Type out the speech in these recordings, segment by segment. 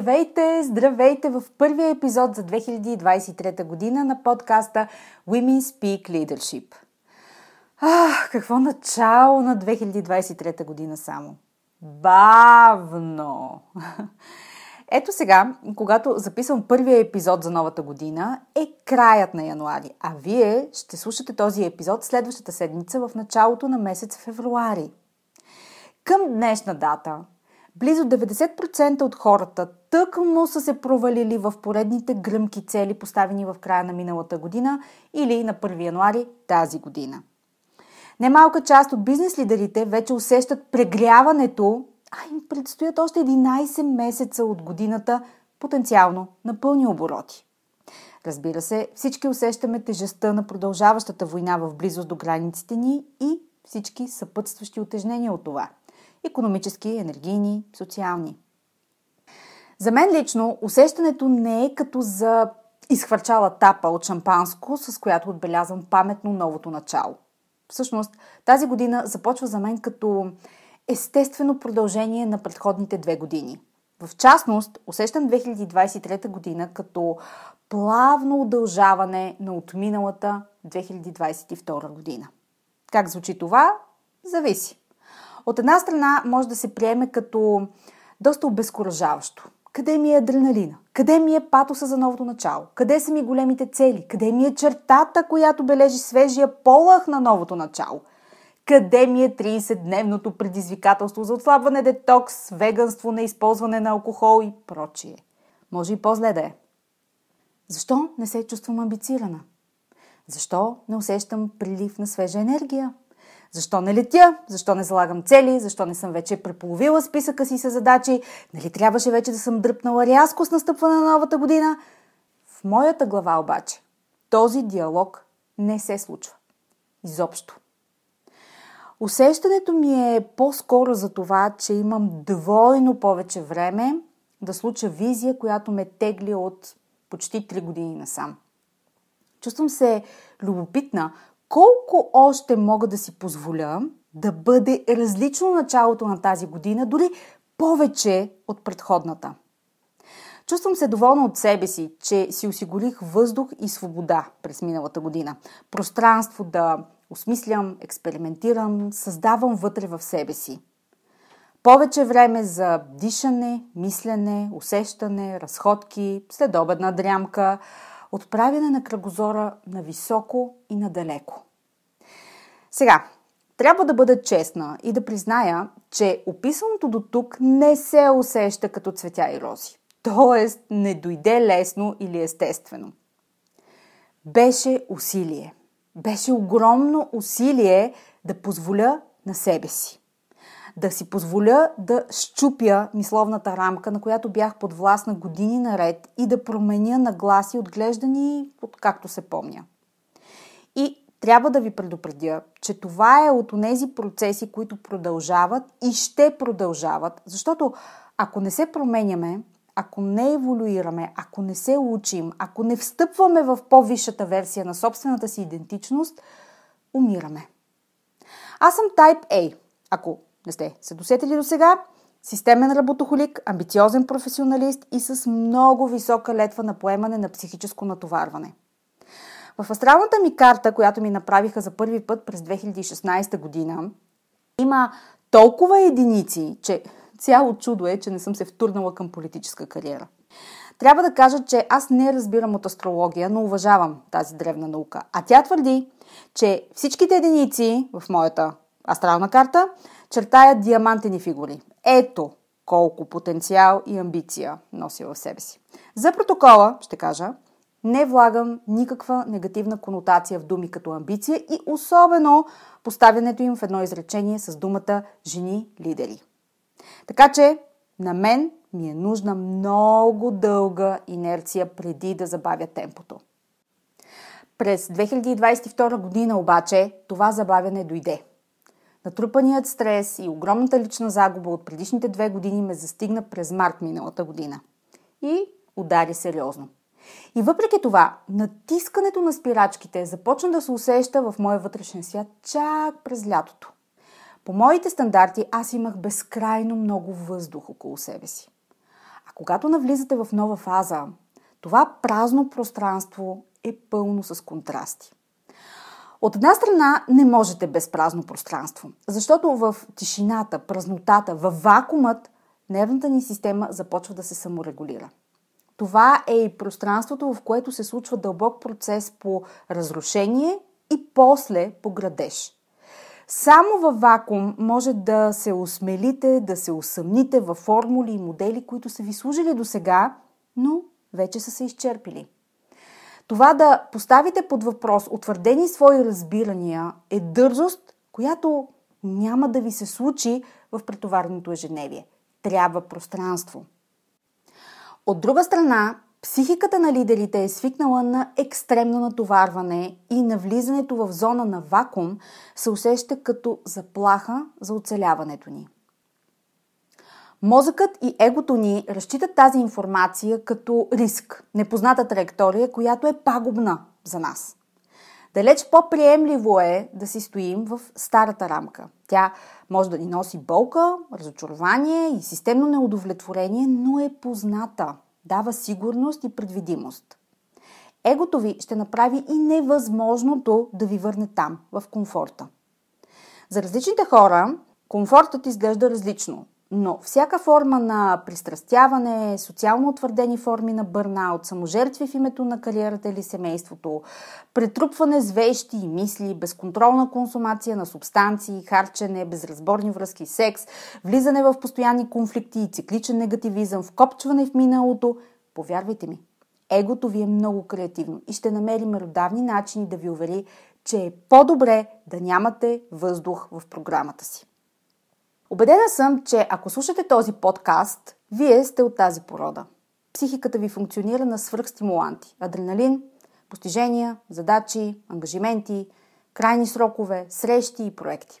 Здравейте, здравейте в първия епизод за 2023 година на подкаста Women Speak Leadership. Ах, какво начало на 2023 година само. Бавно! Ето сега, когато записвам първия епизод за новата година, е краят на януари, а вие ще слушате този епизод следващата седмица в началото на месец февруари. Към днешна дата Близо 90% от хората тъкмо са се провалили в поредните гръмки цели, поставени в края на миналата година или на 1 януари тази година. Немалка част от бизнес лидерите вече усещат прегряването, а им предстоят още 11 месеца от годината потенциално на пълни обороти. Разбира се, всички усещаме тежестта на продължаващата война в близост до границите ни и всички съпътстващи отежнения от това – економически, енергийни, социални. За мен лично усещането не е като за изхвърчала тапа от шампанско, с която отбелязвам паметно новото начало. Всъщност, тази година започва за мен като естествено продължение на предходните две години. В частност, усещам 2023 година като плавно удължаване на отминалата 2022 година. Как звучи това? Зависи. От една страна може да се приеме като доста обезкуражаващо. Къде ми е адреналина? Къде ми е патоса за новото начало? Къде са ми големите цели? Къде ми е чертата, която бележи свежия полах на новото начало? Къде ми е 30-дневното предизвикателство за отслабване детокс, веганство, неизползване на алкохол и прочие? Може и по-зле да е. Защо не се чувствам амбицирана? Защо не усещам прилив на свежа енергия? Защо не летя? Защо не залагам цели? Защо не съм вече преполовила списъка си с задачи? Нали трябваше вече да съм дръпнала рязко с настъпване на новата година? В моята глава обаче този диалог не се случва. Изобщо. Усещането ми е по-скоро за това, че имам двойно повече време да случа визия, която ме тегли от почти 3 години насам. Чувствам се любопитна колко още мога да си позволя да бъде различно началото на тази година, дори повече от предходната. Чувствам се доволна от себе си, че си осигурих въздух и свобода през миналата година. Пространство да осмислям, експериментирам, създавам вътре в себе си. Повече време за дишане, мислене, усещане, разходки, следобедна дрямка – отправяне на кръгозора на високо и надалеко. Сега, трябва да бъда честна и да призная, че описаното до тук не се усеща като цветя и рози. Тоест, не дойде лесно или естествено. Беше усилие. Беше огромно усилие да позволя на себе си да си позволя да щупя мисловната рамка, на която бях подвластна години наред и да променя нагласи, отглеждани от както се помня. И трябва да ви предупредя, че това е от тези процеси, които продължават и ще продължават, защото ако не се променяме, ако не еволюираме, ако не се учим, ако не встъпваме в по-висшата версия на собствената си идентичност, умираме. Аз съм Type A. Ако не сте се досетили до сега, Системен работохолик, амбициозен професионалист и с много висока летва на поемане на психическо натоварване. В астралната ми карта, която ми направиха за първи път през 2016 година, има толкова единици, че цяло чудо е, че не съм се втурнала към политическа кариера. Трябва да кажа, че аз не разбирам от астрология, но уважавам тази древна наука. А тя твърди, че всичките единици в моята астрална карта чертаят диамантени фигури. Ето колко потенциал и амбиция нося в себе си. За протокола ще кажа, не влагам никаква негативна конотация в думи като амбиция и особено поставянето им в едно изречение с думата жени лидери. Така че на мен ми е нужна много дълга инерция преди да забавя темпото. През 2022 година обаче това забавяне дойде. Натрупаният стрес и огромната лична загуба от предишните две години ме застигна през март миналата година. И удари сериозно. И въпреки това, натискането на спирачките започна да се усеща в моя вътрешен свят чак през лятото. По моите стандарти аз имах безкрайно много въздух около себе си. А когато навлизате в нова фаза, това празно пространство е пълно с контрасти. От една страна не можете без празно пространство, защото в тишината, празнотата, в вакуумът нервната ни система започва да се саморегулира. Това е и пространството, в което се случва дълбок процес по разрушение и после по градеж. Само във вакуум може да се осмелите, да се усъмните във формули и модели, които са ви служили до сега, но вече са се изчерпили. Това да поставите под въпрос утвърдени свои разбирания е дързост, която няма да ви се случи в претоварното ежедневие. Трябва пространство. От друга страна, психиката на лидерите е свикнала на екстремно натоварване и навлизането в зона на вакуум се усеща като заплаха за оцеляването ни. Мозъкът и егото ни разчитат тази информация като риск, непозната траектория, която е пагубна за нас. Далеч по-приемливо е да си стоим в старата рамка. Тя може да ни носи болка, разочарование и системно неудовлетворение, но е позната. Дава сигурност и предвидимост. Егото ви ще направи и невъзможното да ви върне там, в комфорта. За различните хора комфортът изглежда различно. Но всяка форма на пристрастяване, социално утвърдени форми на бърнаут, саможертви в името на кариерата или семейството, претрупване с вещи и мисли, безконтролна консумация на субстанции, харчене, безразборни връзки, секс, влизане в постоянни конфликти и цикличен негативизъм, вкопчване в миналото, повярвайте ми, егото ви е много креативно и ще намери меродавни начини да ви увери, че е по-добре да нямате въздух в програмата си. Обедена съм, че ако слушате този подкаст, вие сте от тази порода. Психиката ви функционира на свръхстимуланти. Адреналин, постижения, задачи, ангажименти, крайни срокове, срещи и проекти.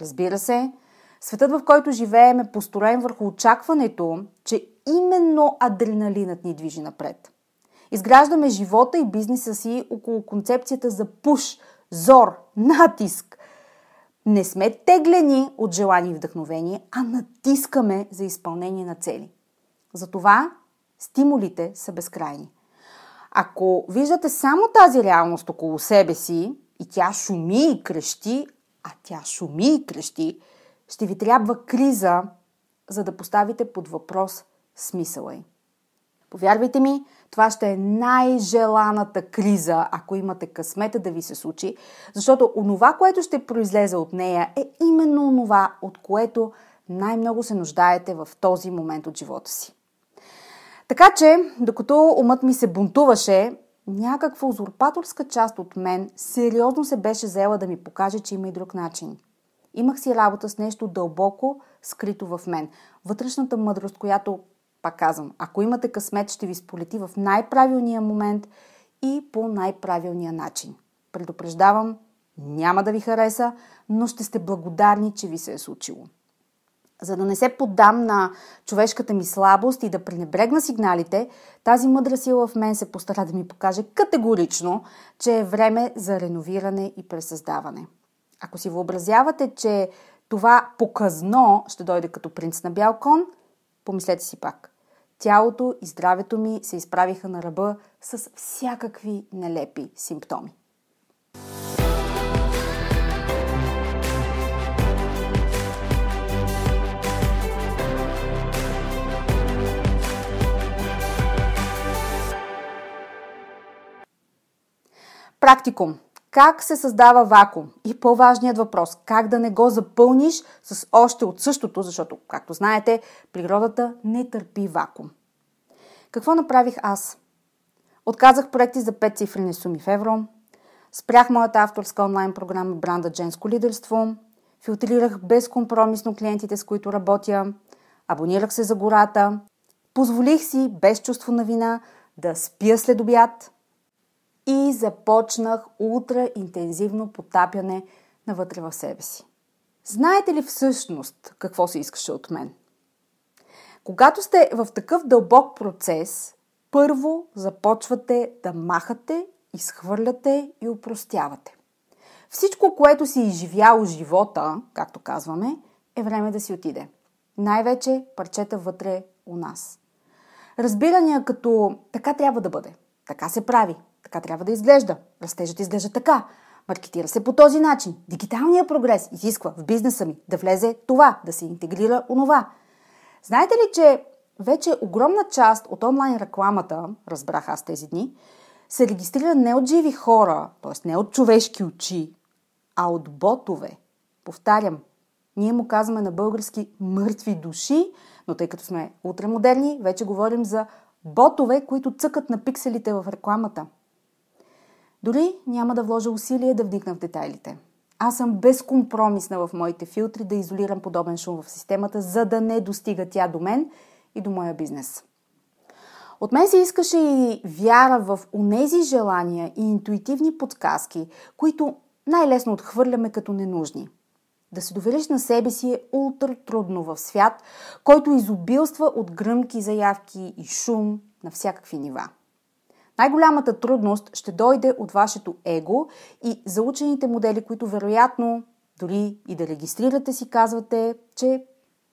Разбира се, светът в който живеем е построен върху очакването, че именно адреналинът ни движи напред. Изграждаме живота и бизнеса си около концепцията за пуш, зор, натиск, не сме теглени от желание и вдъхновение, а натискаме за изпълнение на цели. Затова стимулите са безкрайни. Ако виждате само тази реалност около себе си и тя шуми и крещи, а тя шуми и крещи, ще ви трябва криза, за да поставите под въпрос смисъла й. Повярвайте ми, това ще е най-желаната криза, ако имате късмета да ви се случи, защото онова, което ще произлезе от нея е именно онова, от което най-много се нуждаете в този момент от живота си. Така че, докато умът ми се бунтуваше, някаква узурпаторска част от мен сериозно се беше взела да ми покаже, че има и друг начин. Имах си работа с нещо дълбоко скрито в мен. Вътрешната мъдрост, която пак казвам, ако имате късмет, ще ви сполети в най-правилния момент и по най-правилния начин. Предупреждавам, няма да ви хареса, но ще сте благодарни, че ви се е случило. За да не се поддам на човешката ми слабост и да пренебрегна сигналите, тази мъдра сила в мен се постара да ми покаже категорично, че е време за реновиране и пресъздаване. Ако си въобразявате, че това показно ще дойде като принц на бял кон, помислете си пак. Тялото и здравето ми се изправиха на ръба с всякакви нелепи симптоми. Практикум. Как се създава вакуум? И по-важният въпрос – как да не го запълниш с още от същото, защото, както знаете, природата не търпи вакуум. Какво направих аз? Отказах проекти за 5 цифрени суми в евро, спрях моята авторска онлайн програма бранда Женско лидерство, филтрирах безкомпромисно клиентите, с които работя, абонирах се за гората, позволих си без чувство на вина да спя след обяд – и започнах ултра интензивно потапяне навътре в себе си. Знаете ли всъщност какво се искаше от мен? Когато сте в такъв дълбок процес, първо започвате да махате, изхвърляте и упростявате. Всичко, което си изживял живота, както казваме, е време да си отиде. Най-вече парчета вътре у нас. Разбирания като така трябва да бъде, така се прави, така трябва да изглежда. Растежът изглежда така. Маркетира се по този начин. Дигиталният прогрес изисква в бизнеса ми да влезе това, да се интегрира онова. Знаете ли, че вече огромна част от онлайн рекламата, разбрах аз тези дни, се регистрира не от живи хора, т.е. не от човешки очи, а от ботове. Повтарям, ние му казваме на български мъртви души, но тъй като сме утремодерни, вече говорим за ботове, които цъкат на пикселите в рекламата – дори няма да вложа усилие да вникна в детайлите. Аз съм безкомпромисна в моите филтри да изолирам подобен шум в системата, за да не достига тя до мен и до моя бизнес. От мен се искаше и вяра в онези желания и интуитивни подсказки, които най-лесно отхвърляме като ненужни. Да се довериш на себе си е ултра трудно в свят, който изобилства от гръмки заявки и шум на всякакви нива. Най-голямата трудност ще дойде от вашето его и заучените модели, които вероятно дори и да регистрирате си казвате, че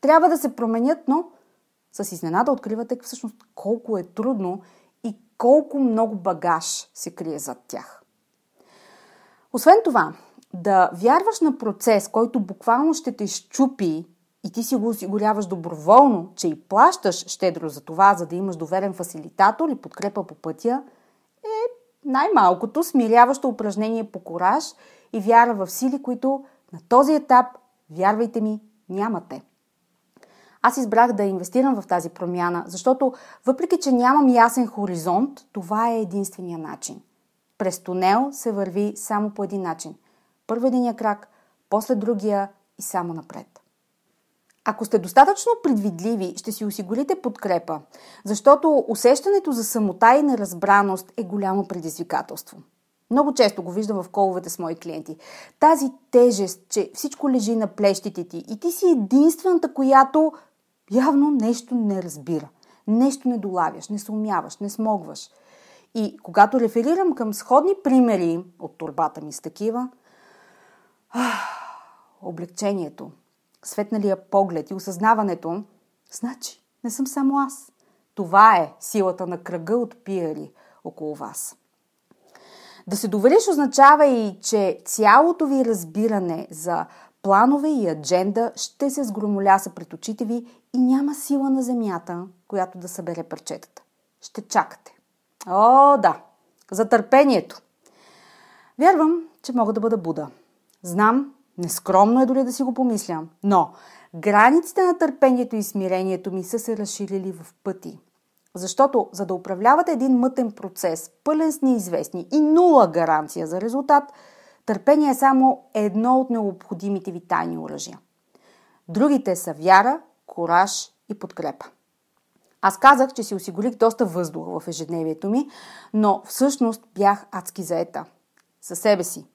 трябва да се променят, но с изненада откривате всъщност колко е трудно и колко много багаж се крие зад тях. Освен това, да вярваш на процес, който буквално ще те щупи и ти си го осигуряваш доброволно, че и плащаш щедро за това, за да имаш доверен фасилитатор и подкрепа по пътя, е най-малкото смиряващо упражнение по кораж и вяра в сили, които на този етап, вярвайте ми, нямате. Аз избрах да инвестирам в тази промяна, защото въпреки, че нямам ясен хоризонт, това е единствения начин. През тунел се върви само по един начин. Първо единия крак, после другия и само напред. Ако сте достатъчно предвидливи, ще си осигурите подкрепа, защото усещането за самота и неразбраност е голямо предизвикателство. Много често го виждам в коловете с мои клиенти. Тази тежест, че всичко лежи на плещите ти и ти си единствената, която явно нещо не разбира. Нещо не долавяш, не се умяваш, не смогваш. И когато реферирам към сходни примери от турбата ми с такива, облегчението, светналия поглед и осъзнаването, значи не съм само аз. Това е силата на кръга от пиери около вас. Да се довериш означава и, че цялото ви разбиране за планове и адженда ще се сгромоляса пред очите ви и няма сила на земята, която да събере парчетата. Ще чакате. О, да! За търпението! Вярвам, че мога да бъда Буда. Знам, Нескромно е дори да си го помисля. Но границите на търпението и смирението ми са се разширили в пъти. Защото, за да управлявате един мътен процес, пълен с неизвестни и нула гаранция за резултат, търпение е само едно от необходимите ви тайни оръжия. Другите са вяра, кораж и подкрепа. Аз казах, че си осигурих доста въздух в ежедневието ми, но всъщност бях адски заета. Със себе си,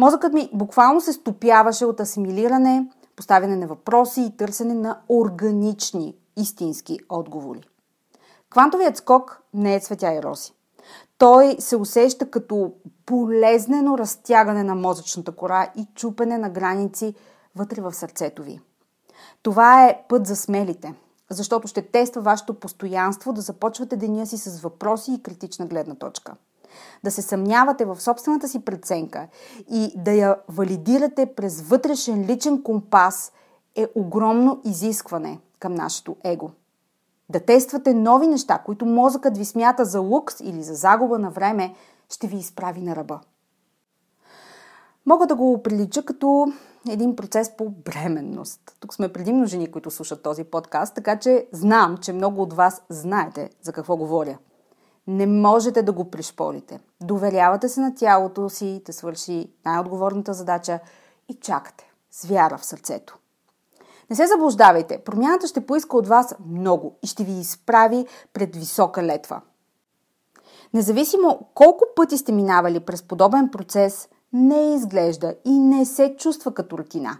Мозъкът ми буквално се стопяваше от асимилиране, поставяне на въпроси и търсене на органични, истински отговори. Квантовият скок не е цветя и роси. Той се усеща като полезнено разтягане на мозъчната кора и чупене на граници вътре в сърцето ви. Това е път за смелите, защото ще тества вашето постоянство да започвате деня си с въпроси и критична гледна точка. Да се съмнявате в собствената си преценка и да я валидирате през вътрешен личен компас е огромно изискване към нашето его. Да тествате нови неща, които мозъкът ви смята за лукс или за загуба на време, ще ви изправи на ръба. Мога да го прилича като един процес по бременност. Тук сме предимно жени, които слушат този подкаст, така че знам, че много от вас знаете за какво говоря. Не можете да го пришпорите. Доверявате се на тялото си да свърши най-отговорната задача и чакате с вяра в сърцето. Не се заблуждавайте, промяната ще поиска от вас много и ще ви изправи пред висока летва. Независимо колко пъти сте минавали през подобен процес – не изглежда и не се чувства като рутина.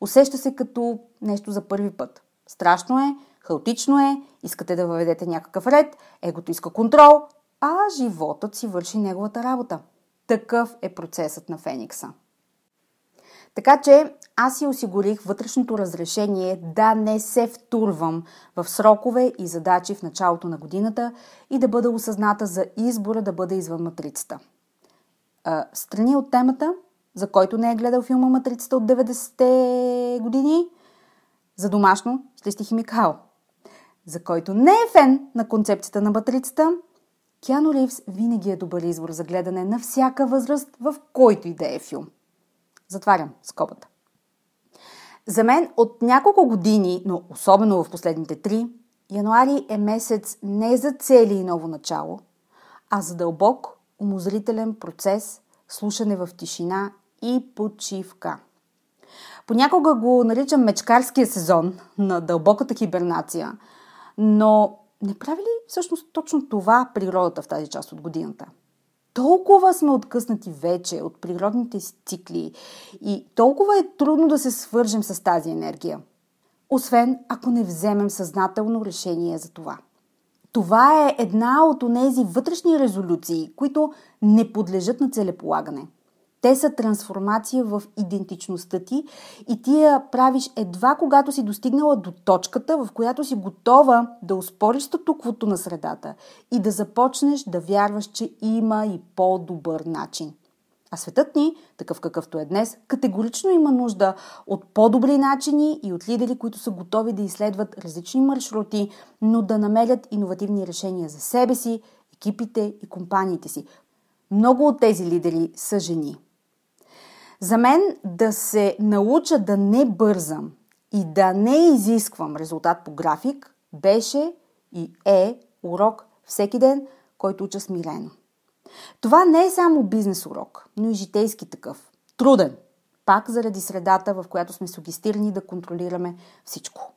Усеща се като нещо за първи път. Страшно е, хаотично е, искате да въведете някакъв ред, егото иска контрол, а животът си върши неговата работа. Такъв е процесът на Феникса. Така че аз си осигурих вътрешното разрешение да не се втурвам в срокове и задачи в началото на годината и да бъда осъзната за избора да бъда извън матрицата – а, страни от темата, за който не е гледал филма Матрицата от 90-те години, за домашно с листи химикал. За който не е фен на концепцията на матрицата, Киано Ривз винаги е добър избор за гледане на всяка възраст, в който и да е филм. Затварям скобата. За мен от няколко години, но особено в последните три, януари е месец не за цели и ново начало, а за дълбок, умозрителен процес, слушане в тишина и почивка. Понякога го наричам мечкарския сезон на дълбоката хибернация, но не прави ли всъщност точно това природата в тази част от годината? Толкова сме откъснати вече от природните си цикли и толкова е трудно да се свържем с тази енергия. Освен ако не вземем съзнателно решение за това – това е една от тези вътрешни резолюции, които не подлежат на целеполагане. Те са трансформация в идентичността ти и ти я правиш едва когато си достигнала до точката, в която си готова да успориш статуквото на средата и да започнеш да вярваш, че има и по-добър начин. А светът ни, такъв какъвто е днес, категорично има нужда от по-добри начини и от лидери, които са готови да изследват различни маршрути, но да намерят иновативни решения за себе си, екипите и компаниите си. Много от тези лидери са жени. За мен да се науча да не бързам и да не изисквам резултат по график беше и е урок всеки ден, който уча смирено. Това не е само бизнес урок, но и житейски такъв. Труден. Пак заради средата, в която сме сугестирани да контролираме всичко.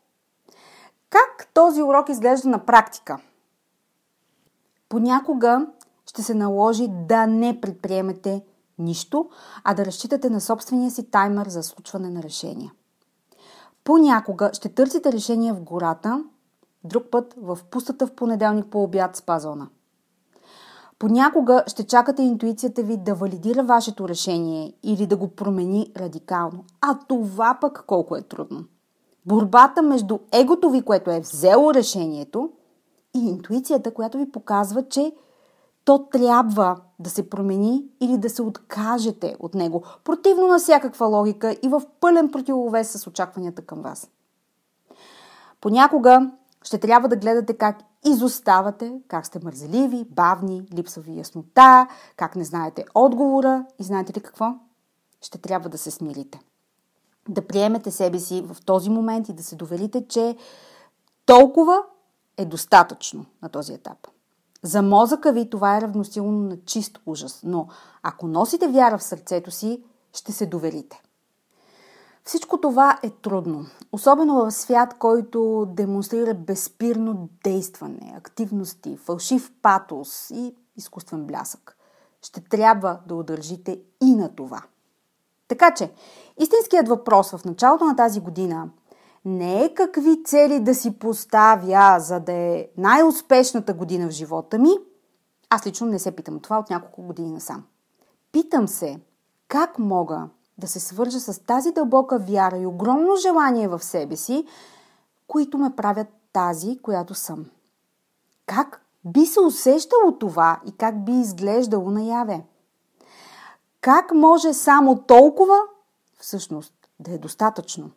Как този урок изглежда на практика? Понякога ще се наложи да не предприемете нищо, а да разчитате на собствения си таймер за случване на решения. Понякога ще търсите решение в гората, друг път в пустата в понеделник по обяд спазона. Понякога ще чакате интуицията ви да валидира вашето решение или да го промени радикално. А това пък колко е трудно. Борбата между егото ви, което е взело решението, и интуицията, която ви показва, че то трябва да се промени или да се откажете от него, противно на всякаква логика и в пълен противовес с очакванията към вас. Понякога ще трябва да гледате как изоставате, как сте мързеливи, бавни, липсва ви яснота, как не знаете отговора и знаете ли какво? Ще трябва да се смирите. Да приемете себе си в този момент и да се доверите, че толкова е достатъчно на този етап. За мозъка ви това е равносилно на чист ужас, но ако носите вяра в сърцето си, ще се доверите. Всичко това е трудно, особено в свят, който демонстрира безспирно действане, активности, фалшив патос и изкуствен блясък. Ще трябва да удържите и на това. Така че, истинският въпрос в началото на тази година не е какви цели да си поставя, за да е най-успешната година в живота ми. Аз лично не се питам това от няколко години насам. Питам се как мога да се свържа с тази дълбока вяра и огромно желание в себе си, които ме правят тази, която съм. Как би се усещало това и как би изглеждало наяве? Как може само толкова всъщност да е достатъчно?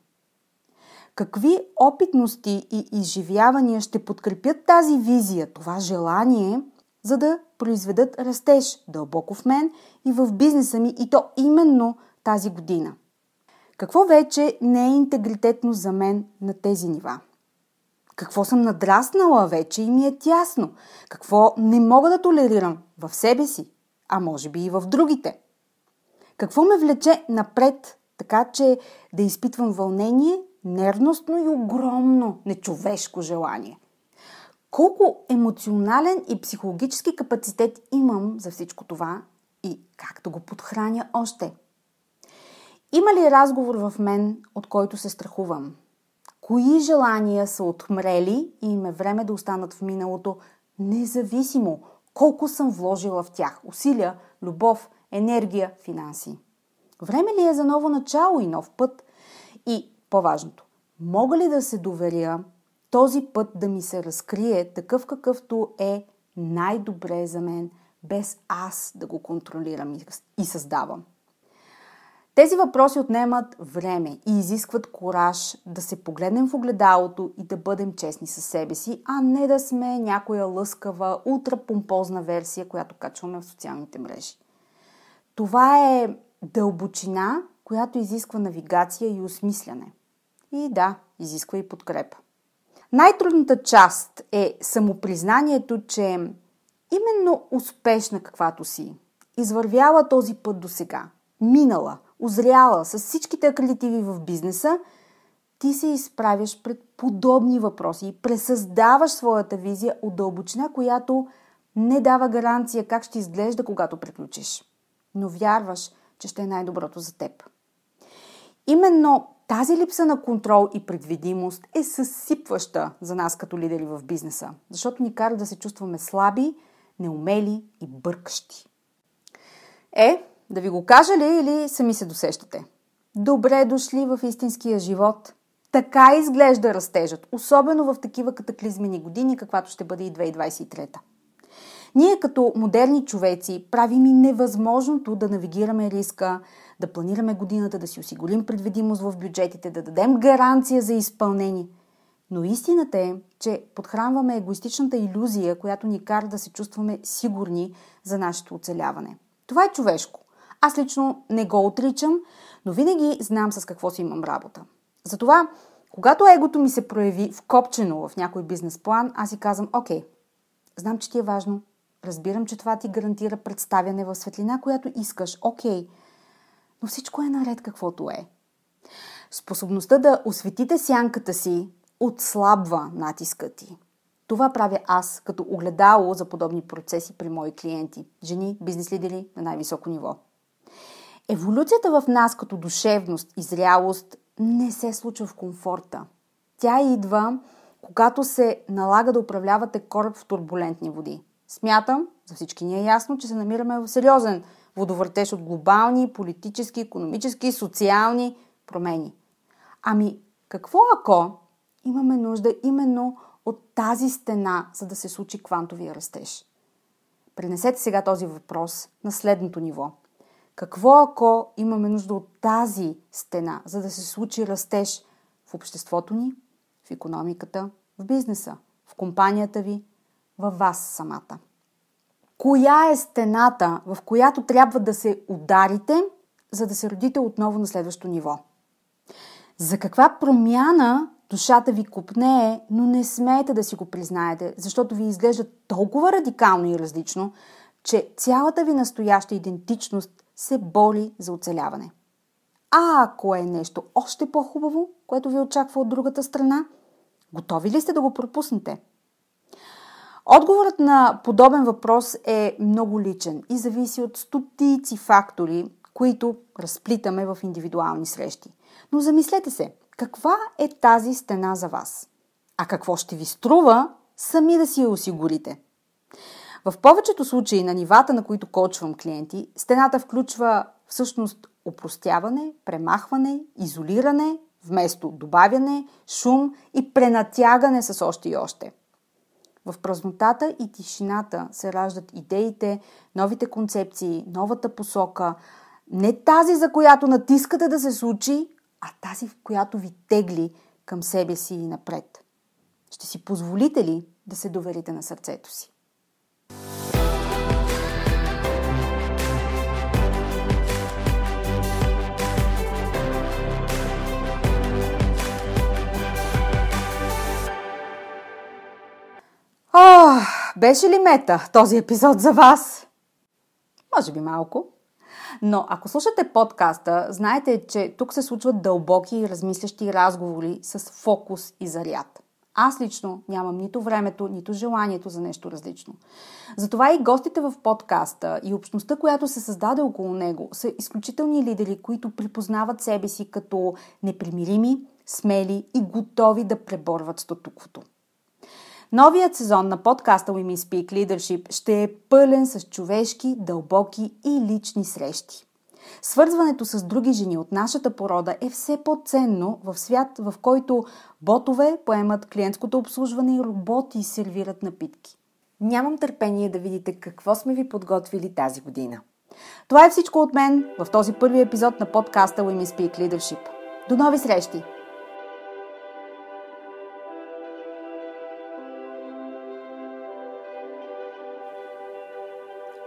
Какви опитности и изживявания ще подкрепят тази визия, това желание, за да произведат растеж дълбоко в мен и в бизнеса ми и то именно тази година? Какво вече не е интегритетно за мен на тези нива? Какво съм надраснала вече и ми е тясно? Какво не мога да толерирам в себе си, а може би и в другите? Какво ме влече напред, така че да изпитвам вълнение, нервностно и огромно нечовешко желание? Колко емоционален и психологически капацитет имам за всичко това и как да го подхраня още? Има ли разговор в мен, от който се страхувам? Кои желания са отмрели и им е време да останат в миналото, независимо колко съм вложила в тях усилия, любов, енергия, финанси. Време ли е за ново начало и нов път? И по-важното, мога ли да се доверя този път да ми се разкрие такъв какъвто е най-добре за мен, без аз да го контролирам и създавам? Тези въпроси отнемат време и изискват кораж да се погледнем в огледалото и да бъдем честни със себе си, а не да сме някоя лъскава, ултрапомпозна версия, която качваме в социалните мрежи. Това е дълбочина, която изисква навигация и осмисляне. И да, изисква и подкрепа. Най-трудната част е самопризнанието, че именно успешна каквато си, извървяла този път до сега, минала – озряла с всичките акредитиви в бизнеса, ти се изправяш пред подобни въпроси и пресъздаваш своята визия от дълбочина, която не дава гаранция как ще изглежда, когато приключиш. Но вярваш, че ще е най-доброто за теб. Именно тази липса на контрол и предвидимост е съсипваща за нас като лидери в бизнеса, защото ни кара да се чувстваме слаби, неумели и бъркащи. Е, да ви го кажа ли или сами се досещате? Добре дошли в истинския живот. Така изглежда растежът, особено в такива катаклизмени години, каквато ще бъде и 2023. Ние като модерни човеци правим и невъзможното да навигираме риска, да планираме годината, да си осигурим предвидимост в бюджетите, да дадем гаранция за изпълнение. Но истината е, че подхранваме егоистичната иллюзия, която ни кара да се чувстваме сигурни за нашето оцеляване. Това е човешко. Аз лично не го отричам, но винаги знам с какво си имам работа. Затова, когато егото ми се прояви вкопчено в някой бизнес план, аз си казвам, окей, знам, че ти е важно, разбирам, че това ти гарантира представяне в светлина, която искаш, окей, но всичко е наред каквото е. Способността да осветите сянката си отслабва натиска ти. Това правя аз като огледало за подобни процеси при мои клиенти, жени, бизнес лидери на най-високо ниво. Еволюцията в нас като душевност и зрялост не се случва в комфорта. Тя идва, когато се налага да управлявате кораб в турбулентни води. Смятам, за всички ни е ясно, че се намираме в сериозен водовъртеж от глобални, политически, економически, социални промени. Ами, какво ако имаме нужда именно от тази стена, за да се случи квантовия растеж? Пренесете сега този въпрос на следното ниво – какво ако имаме нужда от тази стена, за да се случи растеж в обществото ни, в економиката, в бизнеса, в компанията ви, във вас самата? Коя е стената, в която трябва да се ударите, за да се родите отново на следващо ниво? За каква промяна душата ви купнее, но не смеете да си го признаете, защото ви изглежда толкова радикално и различно, че цялата ви настояща идентичност се боли за оцеляване. А ако е нещо още по-хубаво, което ви очаква от другата страна, готови ли сте да го пропуснете? Отговорът на подобен въпрос е много личен и зависи от стотици фактори, които разплитаме в индивидуални срещи. Но замислете се, каква е тази стена за вас? А какво ще ви струва сами да си я осигурите? В повечето случаи на нивата, на които кочвам клиенти, стената включва всъщност Опростяване, премахване, изолиране, вместо добавяне, шум и пренатягане с още и още. В празнотата и тишината се раждат идеите, новите концепции, новата посока. Не тази, за която натискате да се случи, а тази, в която ви тегли към себе си и напред. Ще си позволите ли да се доверите на сърцето си? О, беше ли мета този епизод за вас? Може би малко. Но ако слушате подкаста, знаете, че тук се случват дълбоки и размислящи разговори с фокус и заряд. Аз лично нямам нито времето, нито желанието за нещо различно. Затова и гостите в подкаста и общността, която се създаде около него, са изключителни лидери, които припознават себе си като непримирими, смели и готови да преборват статуквото. Новият сезон на подкаста Women Speak Leadership ще е пълен с човешки, дълбоки и лични срещи. Свързването с други жени от нашата порода е все по-ценно в свят, в който ботове поемат клиентското обслужване и роботи сервират напитки. Нямам търпение да видите какво сме ви подготвили тази година. Това е всичко от мен в този първи епизод на подкаста Women Speak Leadership. До нови срещи!